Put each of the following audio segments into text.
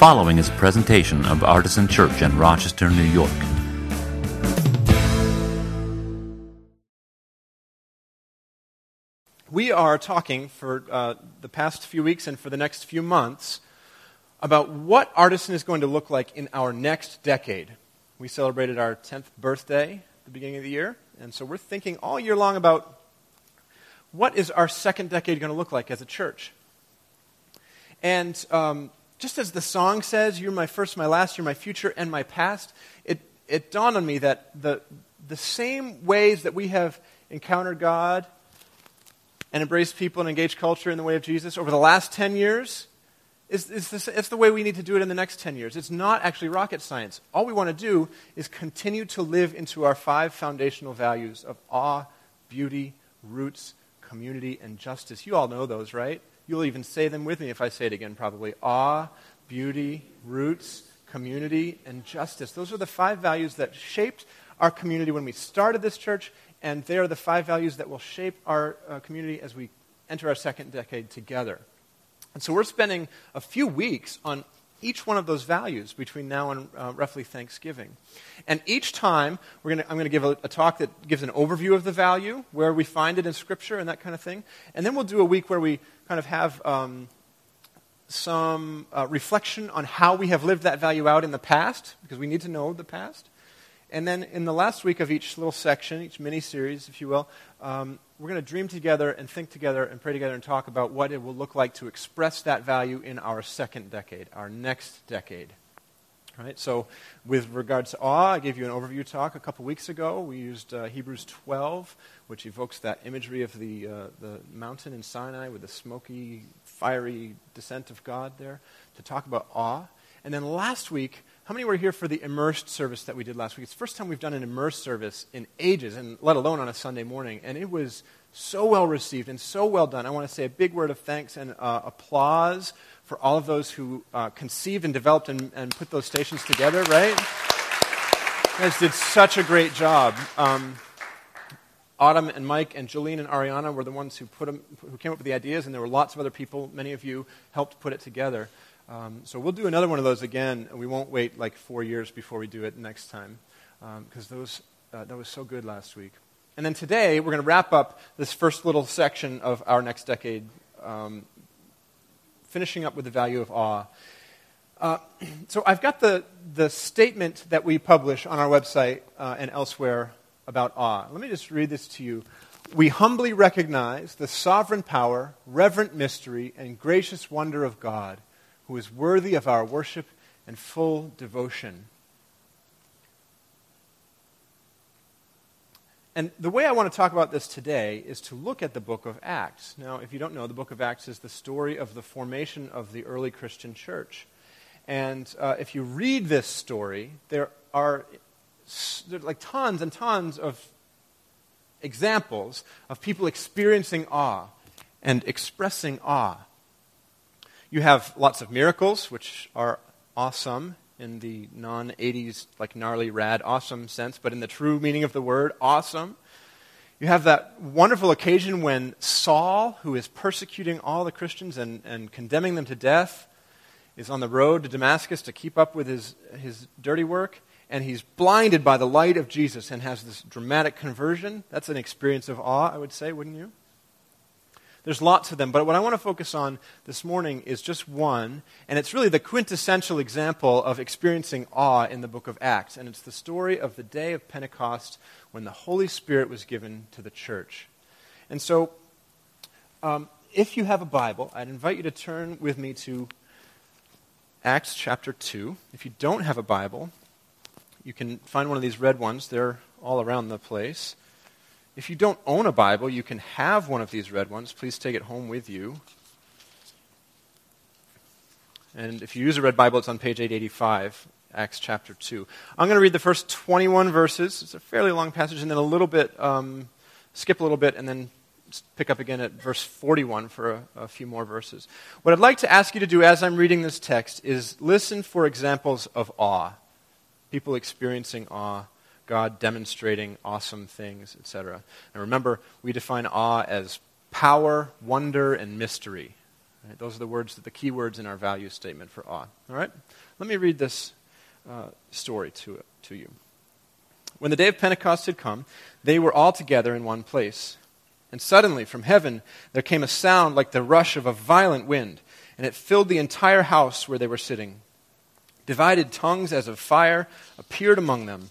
following is a presentation of Artisan Church in Rochester, New York. We are talking for uh, the past few weeks and for the next few months about what Artisan is going to look like in our next decade. We celebrated our 10th birthday at the beginning of the year, and so we're thinking all year long about what is our second decade going to look like as a church. And um, just as the song says, You're my first, my last, you're my future, and my past, it, it dawned on me that the, the same ways that we have encountered God and embraced people and engaged culture in the way of Jesus over the last 10 years is, is this, it's the way we need to do it in the next 10 years. It's not actually rocket science. All we want to do is continue to live into our five foundational values of awe, beauty, roots, community, and justice. You all know those, right? You'll even say them with me if I say it again, probably. Awe, beauty, roots, community, and justice. Those are the five values that shaped our community when we started this church and they are the five values that will shape our uh, community as we enter our second decade together. And so we're spending a few weeks on each one of those values between now and uh, roughly Thanksgiving. And each time, we're gonna, I'm going to give a, a, talk that gives an overview of the value, where we find it in Scripture and that kind of thing. And then we'll do a week where we kind of have um, some uh, reflection on how we have lived that value out in the past, because we need to know the past. And then in the last week of each little section, each mini series, if you will, um, we're going to dream together and think together and pray together and talk about what it will look like to express that value in our second decade, our next decade. Right? So, with regards to awe, I gave you an overview talk a couple weeks ago. We used uh, Hebrews 12, which evokes that imagery of the, uh, the mountain in Sinai with the smoky, fiery descent of God there, to talk about awe. And then last week, how many were here for the immersed service that we did last week? It's the first time we've done an immersed service in ages, and let alone on a Sunday morning. And it was so well received and so well done. I want to say a big word of thanks and uh, applause for all of those who uh, conceived and developed and, and, put those stations together, right? You guys did such a great job. Um, Autumn and Mike and Jolene and Ariana were the ones who, put them, who came up with the ideas, and there were lots of other people. Many of you helped put it together. Um, so we'll do another one of those again. And we won't wait like four years before we do it next time because um, those uh, that was so good last week. And then today we're going to wrap up this first little section of our next decade, um, finishing up with the value of awe. Uh, so I've got the the statement that we publish on our website uh, and elsewhere about awe. Let me just read this to you. We humbly recognize the sovereign power, reverent mystery, and gracious wonder of God who is worthy of our worship and full devotion. And the way I want to talk about this today is to look at the book of Acts. Now, if you don't know, the book of Acts is the story of the formation of the early Christian church. And uh, if you read this story, there are there are like tons and tons of examples of people experiencing awe and expressing awe. You have lots of miracles, which are awesome in the non 80s, like gnarly, rad, awesome sense, but in the true meaning of the word, awesome. You have that wonderful occasion when Saul, who is persecuting all the Christians and, and condemning them to death, is on the road to Damascus to keep up with his, his dirty work, and he's blinded by the light of Jesus and has this dramatic conversion. That's an experience of awe, I would say, wouldn't you? There's lots of them, but what I want to focus on this morning is just one, and it's really the quintessential example of experiencing awe in the book of Acts, and it's the story of the day of Pentecost when the Holy Spirit was given to the church. And so, um, if you have a Bible, I'd invite you to turn with me to Acts chapter 2. If you don't have a Bible, you can find one of these red ones, they're all around the place. If you don't own a Bible, you can have one of these red ones. Please take it home with you. And if you use a red Bible, it's on page 885, Acts chapter 2. I'm going to read the first 21 verses. It's a fairly long passage, and then a little bit, um, skip a little bit, and then pick up again at verse 41 for a, a, few more verses. What I'd like to ask you to do as I'm reading this text is listen for examples of awe, people experiencing awe God demonstrating awesome things, etc. And remember, we define awe as power, wonder, and mystery. Right? Those are the words, the key words in our value statement for awe. All right? Let me read this uh, story to, to you. When the day of Pentecost had come, they were all together in one place. And suddenly, from heaven, there came a sound like the rush of a violent wind, and it filled the entire house where they were sitting. Divided tongues as of fire appeared among them,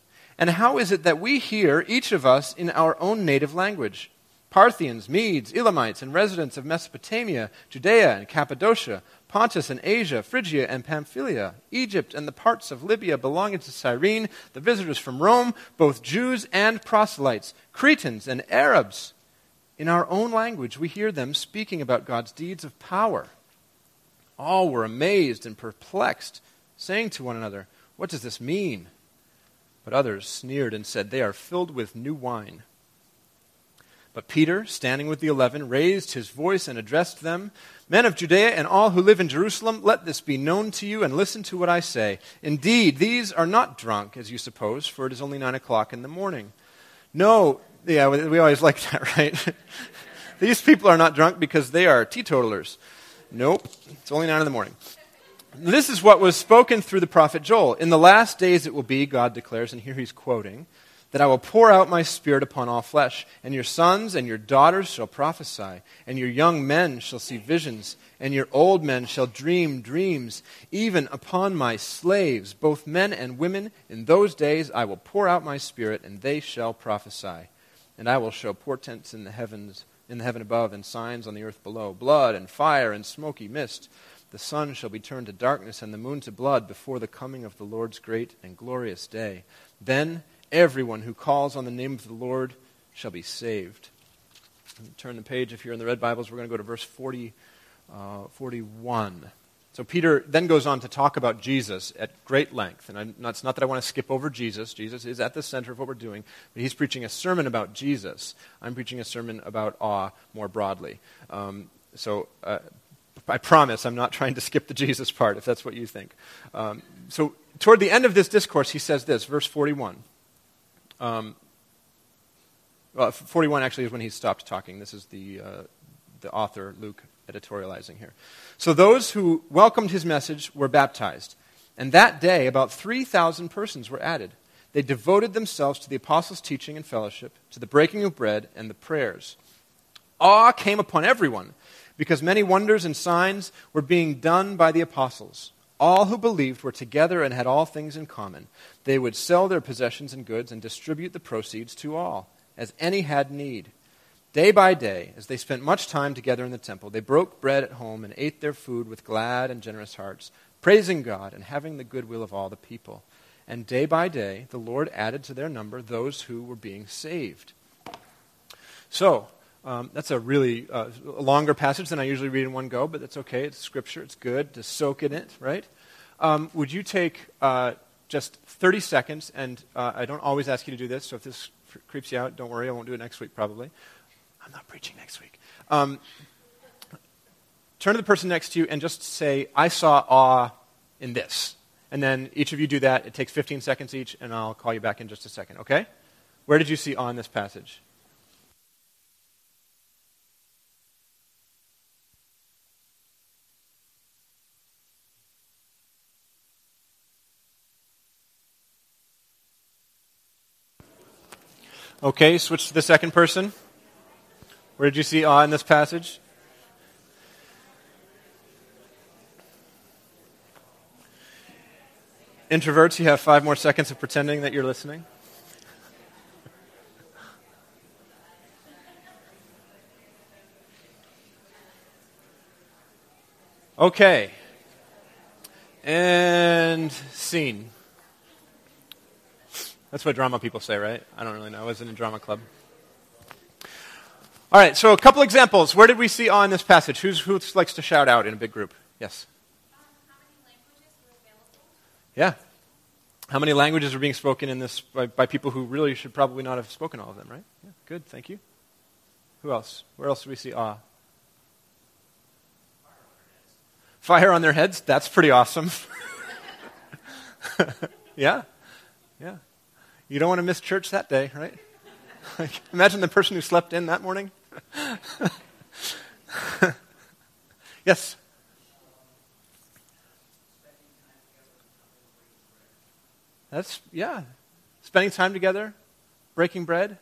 And how is it that we hear, each of us, in our own native language? Parthians, Medes, Elamites, and residents of Mesopotamia, Judea and Cappadocia, Pontus and Asia, Phrygia and Pamphylia, Egypt and the parts of Libya belonging to Cyrene, the visitors from Rome, both Jews and proselytes, Cretans and Arabs. In our own language, we hear them speaking about God's deeds of power. All were amazed and perplexed, saying to one another, What does this mean? But others sneered and said, They are filled with new wine. But Peter, standing with the eleven, raised his voice and addressed them Men of Judea and all who live in Jerusalem, let this be known to you and listen to what I say. Indeed, these are not drunk, as you suppose, for it is only nine o'clock in the morning. No, yeah, we always like that, right? these people are not drunk because they are teetotalers. Nope, it's only nine in the morning. This is what was spoken through the prophet Joel. In the last days it will be, God declares, and here he's quoting that I will pour out my spirit upon all flesh, and your sons and your daughters shall prophesy, and your young men shall see visions, and your old men shall dream dreams, even upon my slaves, both men and women. In those days I will pour out my spirit, and they shall prophesy. And I will show portents in the heavens, in the heaven above, and signs on the earth below, blood and fire and smoky mist. The sun shall be turned to darkness, and the moon to blood, before the coming of the Lord's great and glorious day. Then Everyone who calls on the name of the Lord shall be saved. Turn the page if you're in the red Bibles. We're going to go to verse 40, uh, 41. So Peter then goes on to talk about Jesus at great length. And it's not that I want to skip over Jesus. Jesus is at the center of what we're doing. But he's preaching a sermon about Jesus. I'm preaching a sermon about awe more broadly. Um, so uh, I promise I'm not trying to skip the Jesus part, if that's what you think. Um, so toward the end of this discourse, he says this, verse 41. Um, well, 41 actually is when he stopped talking. This is the, uh, the author, Luke, editorializing here. So those who welcomed his message were baptized. And that day, about 3,000 persons were added. They devoted themselves to the apostles' teaching and fellowship, to the breaking of bread and the prayers. Awe came upon everyone because many wonders and signs were being done by the apostles. All who believed were together and had all things in common. They would sell their possessions and goods and distribute the proceeds to all, as any had need. Day by day, as they spent much time together in the temple, they broke bread at home and ate their food with glad and generous hearts, praising God and having the goodwill of all the people. And day by day, the Lord added to their number those who were being saved. So, um, that's a really uh, longer passage than I usually read in one go, but that's okay. It's scripture. It's good to soak in it, right? Um, would you take uh, just 30 seconds, and uh, I don't always ask you to do this, so if this creeps you out, don't worry. I won't do it next week, probably. I'm not preaching next week. Um, turn to the person next to you and just say, I saw awe in this. And then each of you do that. It takes 15 seconds each, and I'll call you back in just a second, okay? Where did you see awe in this passage? Okay, switch to the second person. Where did you see awe in this passage? Introverts, you have five more seconds of pretending that you're listening. Okay. And scene. That's what drama people say, right? I don't really know. I wasn't in drama club. All right, so a couple examples. Where did we see awe in this passage? Who's, who likes to shout out in a big group? Yes? Yeah. How many languages are being spoken in this by, by, people who really should probably not have spoken all of them, right? Yeah, good, thank you. Who else? Where else do we see awe? Fire on their heads? That's pretty awesome. yeah, yeah. You don't want to miss church that day, right? Imagine the person who slept in that morning. yes? That's, yeah. Spending time together, breaking bread.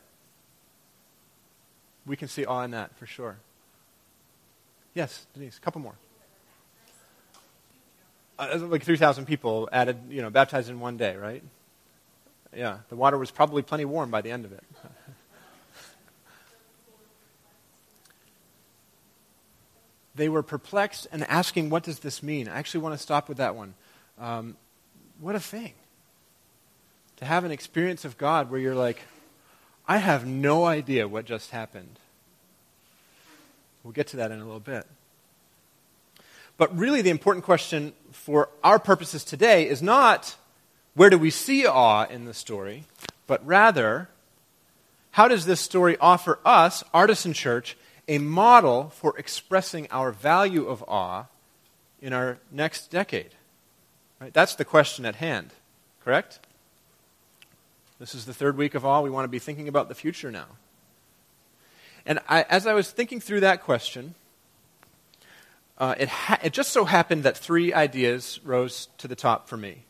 We can see awe in that for sure. Yes, Denise, a couple more. Uh, like 3,000 people added, you know, baptized in one day, right? Yeah, the water was probably plenty warm by the end of it. they were perplexed and asking, What does this mean? I actually want to stop with that one. Um, what a thing to have an experience of God where you're like, I have no idea what just happened. We'll get to that in a little bit. But really, the important question for our purposes today is not where do we see awe in the story, but rather, how does this story offer us, Artisan Church, a model for expressing our value of awe in our next decade? Right? That's the question at hand, correct? This is the third week of awe. We want to be thinking about the future now. And I, as I was thinking through that question, uh, it, ha- it just so happened that three ideas rose to the top for me.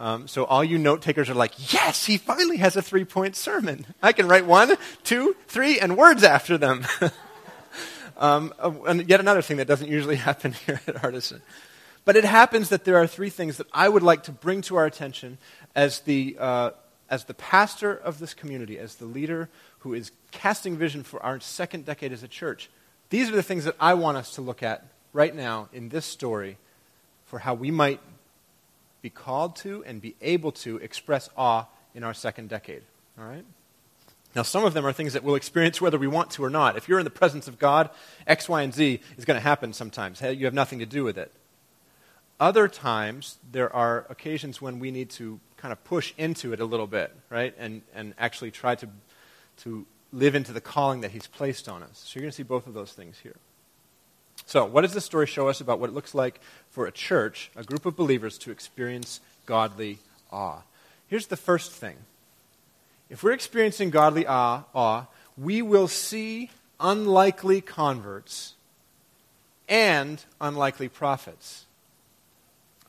Um, so all you note takers are like, yes, he finally has a three point sermon. I can write one, two, three, and words after them. um, uh, and yet another thing that doesn't usually happen here at Artisan. But it happens that there are three things that I would like to bring to our attention as the uh, as the pastor of this community, as the leader who is casting vision for our second decade as a church, these are the things that I want us to look at right now in this story for how we might be called to and be able to express awe in our second decade. All right? Now, some of them are things that we'll experience whether we want to or not. If you're in the presence of God, X, Y, and Z is going to happen sometimes. You have nothing to do with it. Other times, there are occasions when we need to kind of push into it a little bit, right? And, and actually try to, to live into the calling that He's placed on us. So you're going to see both of those things here. So, what does this story show us about what it looks like for a church, a group of believers, to experience godly awe? Here's the first thing. If we're experiencing godly awe, awe we will see unlikely converts and unlikely prophets.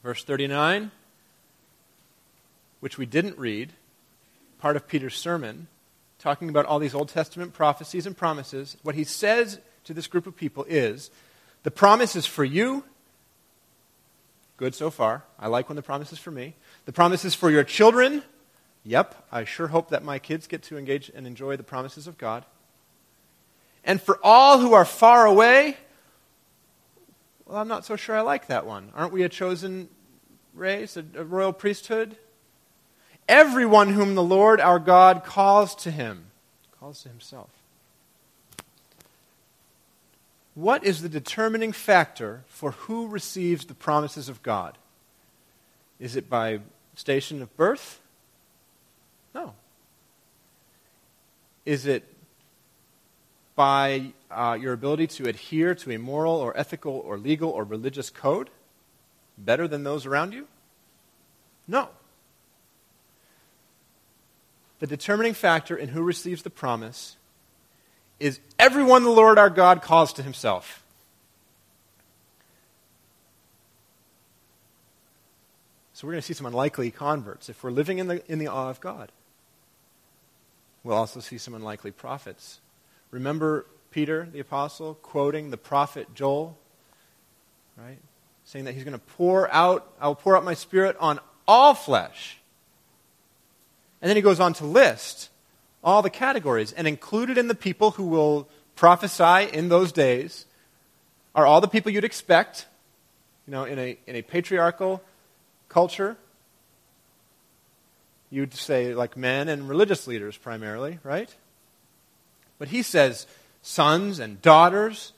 Verse 39, which we didn't read, part of Peter's sermon, talking about all these Old Testament prophecies and promises, what he says to this group of people is the promise is for you. Good so far. I like when the promise is for me. The promise is for your children. Yep, I sure hope that my kids get to engage and enjoy the promises of God. And for all who are far away, well, I'm not so sure I like that one. Aren't we a chosen race, a, a royal priesthood? Everyone whom the Lord our God calls to him, calls to himself. What is the determining factor for who receives the promises of God? Is it by station of birth? No. Is it by uh, your ability to adhere to a moral or ethical or legal or religious code better than those around you? No. The determining factor in who receives the promise is everyone the Lord our God calls to himself. So we're going to see some unlikely converts if we're living in the, in the awe of God. We'll also see some unlikely prophets Remember Peter, the apostle, quoting the prophet Joel, right? Saying that he's going to pour out, I will pour out my spirit on all flesh. And then he goes on to list all the categories. And included in the people who will prophesy in those days are all the people you'd expect, you know, in a, in a patriarchal culture. You'd say like men and religious leaders primarily, right? But he says sons and daughters,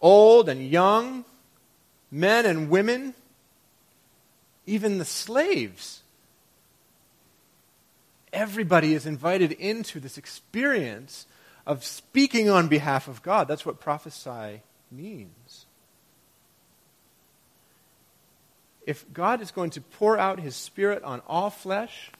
old and young, men and women, even the slaves. Everybody is invited into this experience of speaking on behalf of God. That's what prophesy means. If God is going to pour out his Spirit on all flesh,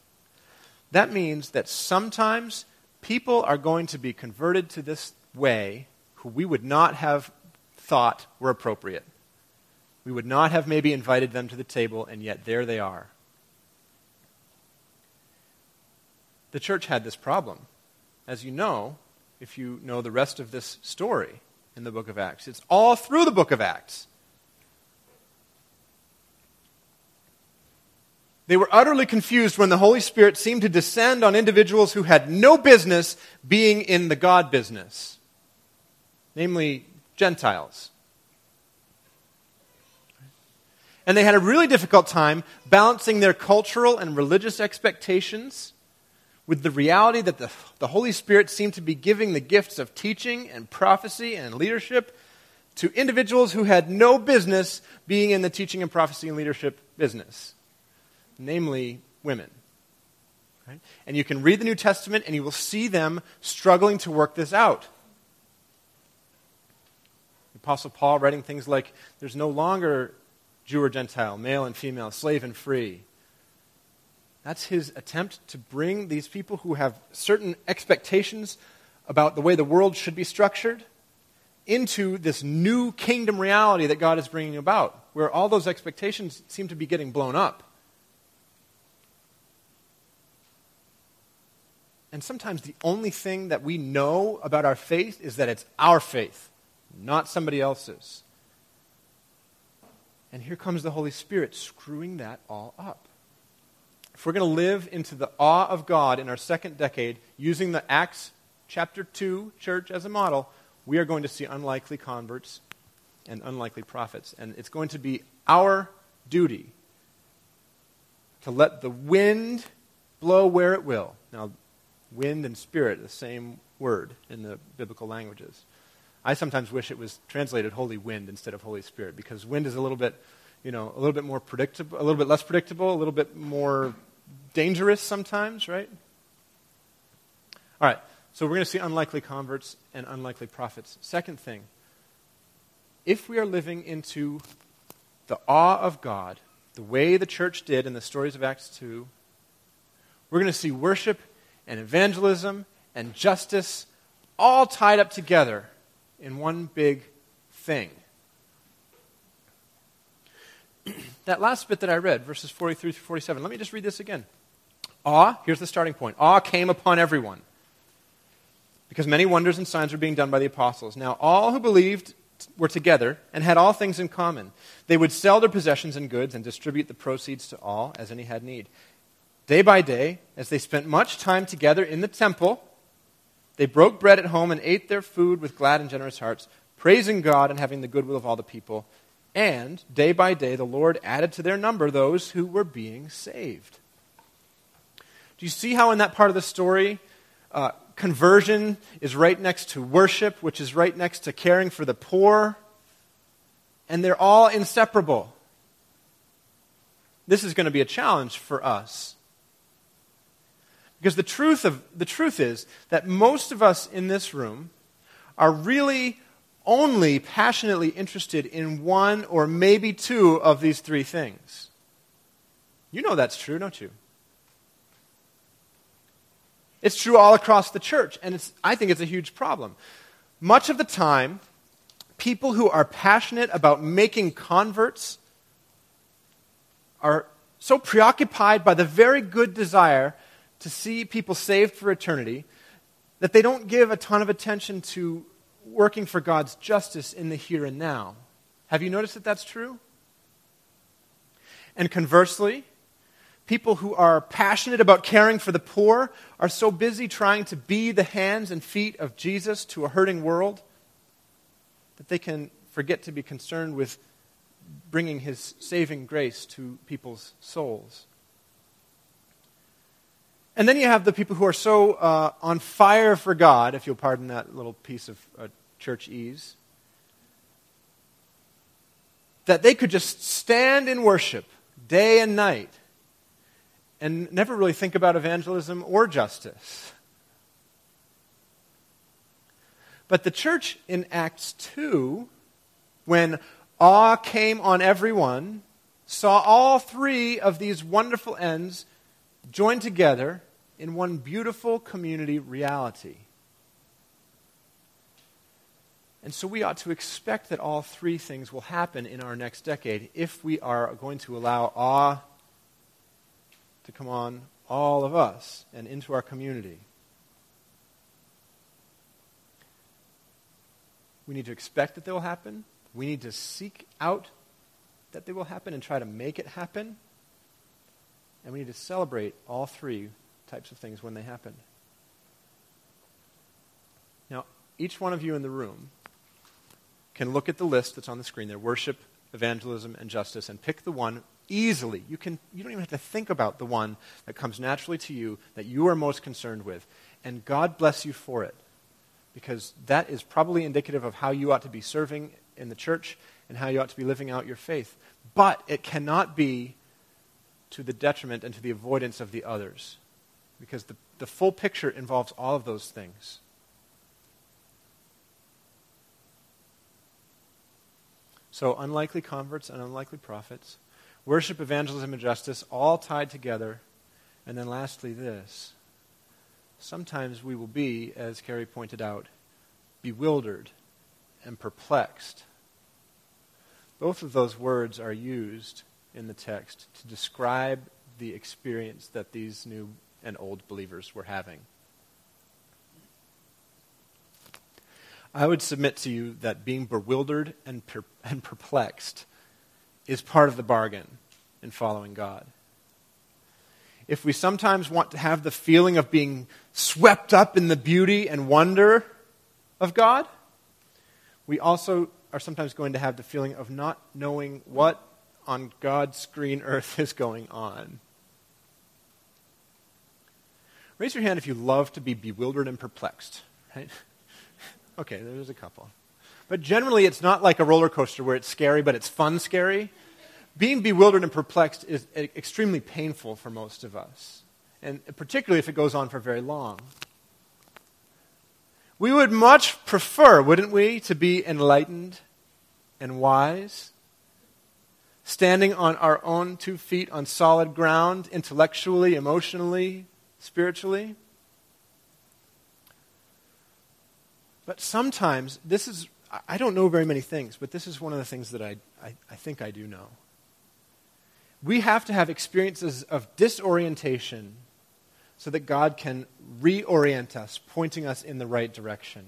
that means that sometimes people are going to be converted to this way who we would not have thought were appropriate. We would not have maybe invited them to the table, and yet there they are. The church had this problem. As you know, if you know the rest of this story in the book of Acts, it's all through the book of Acts. They were utterly confused when the Holy Spirit seemed to descend on individuals who had no business being in the God business, namely Gentiles. And they had a really difficult time balancing their cultural and religious expectations with the reality that the, the Holy Spirit seemed to be giving the gifts of teaching and prophecy and leadership to individuals who had no business being in the teaching and prophecy and leadership business, namely women. Right? And you can read the New Testament and you will see them struggling to work this out. The Apostle Paul writing things like, There's no longer Jew or Gentile, male and female, slave and free. That's his attempt to bring these people who have certain expectations about the way the world should be structured into this new kingdom reality that God is bringing about, where all those expectations seem to be getting blown up. And sometimes the only thing that we know about our faith is that it's our faith, not somebody else's. And here comes the Holy Spirit screwing that all up. If we're going to live into the awe of God in our second decade using the Acts chapter 2 church as a model, we are going to see unlikely converts and unlikely prophets. And it's going to be our duty to let the wind blow where it will. Now, wind and spirit, the same word in the biblical languages. I sometimes wish it was translated Holy Wind instead of Holy Spirit because wind is a little bit, you know, a little bit more predictable, a little bit less predictable, a little bit more dangerous sometimes, right? All right, so we're going to see unlikely converts and unlikely prophets. Second thing, if we are living into the awe of God, the way the church did in the stories of Acts 2, we're going to see worship and evangelism and justice all tied up together in one big thing. That last bit that I read, verses 43 through 47, let me just read this again. Awe, here's the starting point. Awe came upon everyone because many wonders and signs were being done by the apostles. Now, all who believed were together and had all things in common. They would sell their possessions and goods and distribute the proceeds to all as any had need. Day by day, as they spent much time together in the temple, they broke bread at home and ate their food with glad and generous hearts, praising God and having the goodwill of all the people. And day by day, the Lord added to their number those who were being saved. Do you see how, in that part of the story, uh, conversion is right next to worship, which is right next to caring for the poor? And they're all inseparable. This is going to be a challenge for us because the truth, of, the truth is that most of us in this room are really only passionately interested in one or maybe two of these three things. You know that's true, don't you? It's true all across the church, and I think it's a huge problem. Much of the time, people who are passionate about making converts are so preoccupied by the very good desire to see people saved for eternity that they don't give a ton of attention to working for God's justice in the here and now. Have you noticed that that's true? And conversely, people who are passionate about caring for the poor are so busy trying to be the hands and feet of Jesus to a hurting world that they can forget to be concerned with bringing his saving grace to people's souls. And then you have the people who are so uh, on fire for God, if you'll pardon that little piece of uh, church ease, that they could just stand in worship, day and night and never really think about evangelism or justice. But the church in Acts 2, when awe came on everyone, saw all three of these wonderful ends joined together in one beautiful community reality. And so we ought to expect that all three things will happen in our next decade if we are going to allow awe to come on all of us and into our community. We need to expect that they will happen. We need to seek out that they will happen and try to make it happen. And we need to celebrate all three types of things when they happen. Now, each one of you in the room can look at the list that's on the screen there worship, evangelism, and justice and pick the one easily. You, can, you don't even have to think about the one that comes naturally to you that you are most concerned with. And God bless you for it because that is probably indicative of how you ought to be serving in the church and how you ought to be living out your faith. But it cannot be to the detriment and to the avoidance of the others because the, the full picture involves all of those things. So, unlikely converts and unlikely prophets, worship, evangelism, and justice, all tied together. And then, lastly, this. Sometimes we will be, as Carrie pointed out, bewildered and perplexed. Both of those words are used in the text to describe the experience that these new and old believers were having. I would submit to you that being bewildered and, per- and perplexed is part of the bargain in following God. If we sometimes want to have the feeling of being swept up in the beauty and wonder of God, we also are sometimes going to have the feeling of not knowing what on God's green earth is going on. Raise your hand if you love to be bewildered and perplexed, right? Okay, there's a couple. But generally, it's not like a roller coaster where it's scary, but it's fun scary. Being bewildered and perplexed is extremely painful for most of us, and particularly if it goes on for very long. We would much prefer, wouldn't we, to be enlightened and wise, standing on our own two feet on solid ground, intellectually, emotionally, spiritually? But sometimes, this is, I don't know very many things, but this is one of the things that I, I, I think I do know. We have to have experiences of disorientation so that God can reorient us, pointing us in the right direction.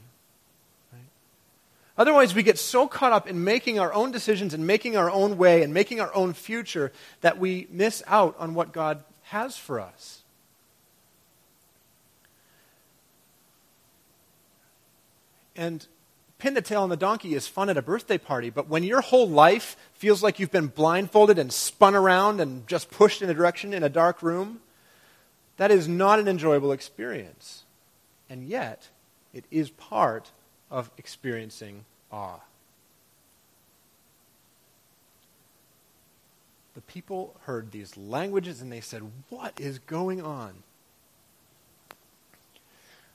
Otherwise, we get so caught up in making our own decisions and making our own way and making our own future that we miss out on what God has for us. And pin the tail on the donkey is fun at a birthday party, but when your whole life feels like you've been blindfolded and spun around and just pushed in a direction in a dark room, that is not an enjoyable experience. And yet, it is part of experiencing awe. The people heard these languages and they said, What is going on?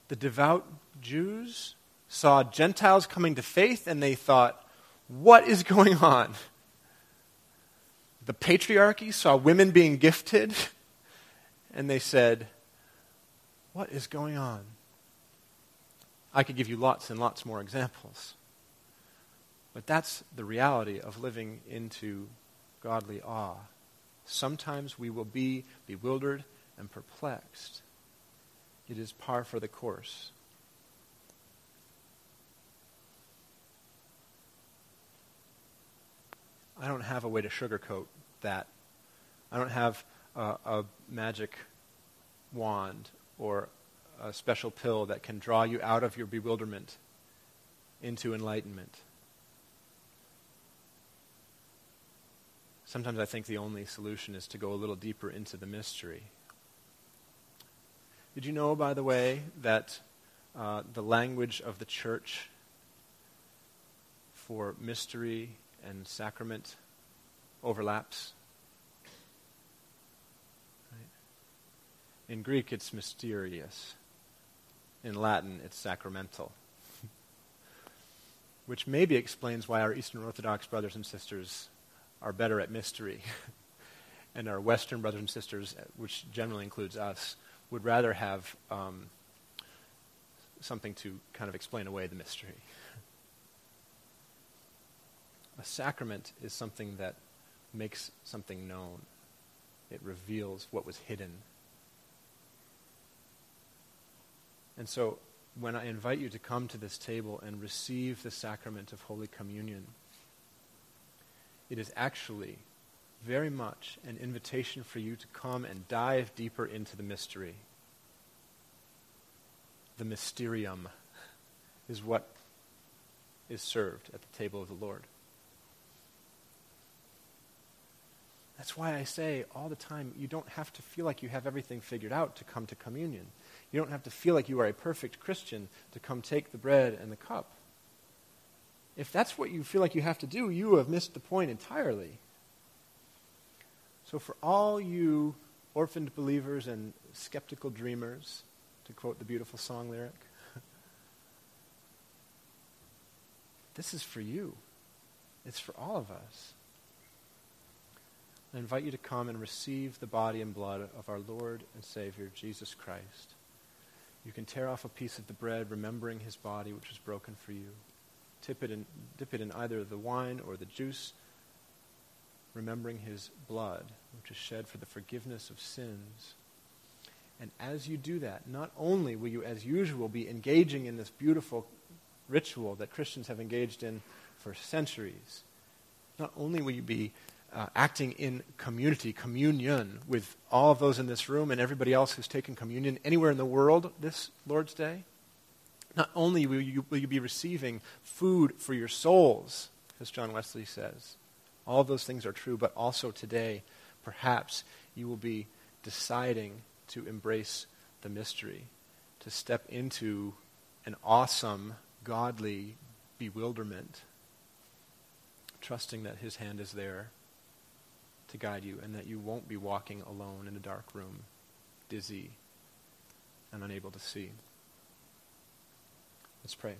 The devout Jews saw Gentiles coming to faith and they thought, What is going on? The patriarchy saw women being gifted and they said, What is going on? I could give you lots and lots more examples. But that's the reality of living into godly awe. Sometimes we will be bewildered and perplexed. It is par for the course. I don't have a way to sugarcoat that. I don't have a, a magic wand or a special pill that can draw you out of your bewilderment into enlightenment. Sometimes I think the only solution is to go a little deeper into the mystery. Did you know, by the way, that uh, the language of the church for mystery and sacrament overlaps. In Greek, it's mysterion. In Latin, it's sacramentum. Which maybe explains why our Eastern Orthodox brothers and sisters are better at mystery, and our Western brothers and sisters, which generally includes us, would rather have um, something to kind of explain away the mystery. A sacrament is something that makes something known. It reveals what was hidden. And so, when I invite you to come to this table and receive the sacrament of Holy Communion, it is actually very much an invitation for you to come and dive deeper into the mystery. The mysterium is what is served at the table of the Lord. That's why I say all the time you don't have to feel like you have everything figured out to come to communion. You don't have to feel like you are a perfect Christian to come take the bread and the cup. If that's what you feel like you have to do, you have missed the point entirely. So, for all you orphaned believers and skeptical dreamers, to quote the beautiful song lyric, this is for you. It's for all of us. I invite you to come and receive the body and blood of our Lord and Savior, Jesus Christ. You can tear off a piece of the bread, remembering his body, which was broken for you. Tip it in, dip it in either the wine or the juice, remembering his blood, which is shed for the forgiveness of sins. And as you do that, not only will you, as usual, be engaging in this beautiful ritual that Christians have engaged in for centuries, not only will you be uh, acting in community, communion, with all of those in this room and everybody else who's taken communion anywhere in the world this Lord's Day. Not only will you, will you be receiving food for your souls, as John Wesley says, all those things are true, but also today, perhaps you will be deciding to embrace the mystery, to step into an awesome, godly bewilderment, trusting that His hand is there to guide you and that you won't be walking alone in a dark room, dizzy and unable to see. Let's pray.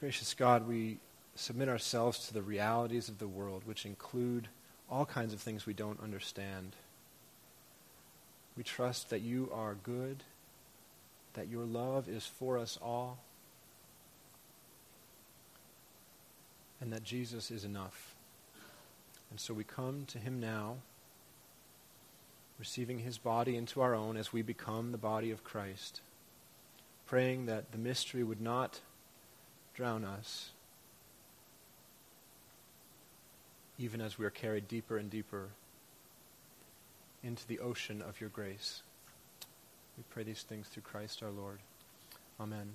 Gracious God, we submit ourselves to the realities of the world, which include all kinds of things we don't understand. We trust that you are good, that your love is for us all, and that Jesus is enough. And so we come to him now, receiving his body into our own as we become the body of Christ, praying that the mystery would not drown us, even as we are carried deeper and deeper into the ocean of your grace. We pray these things through Christ our Lord. Amen.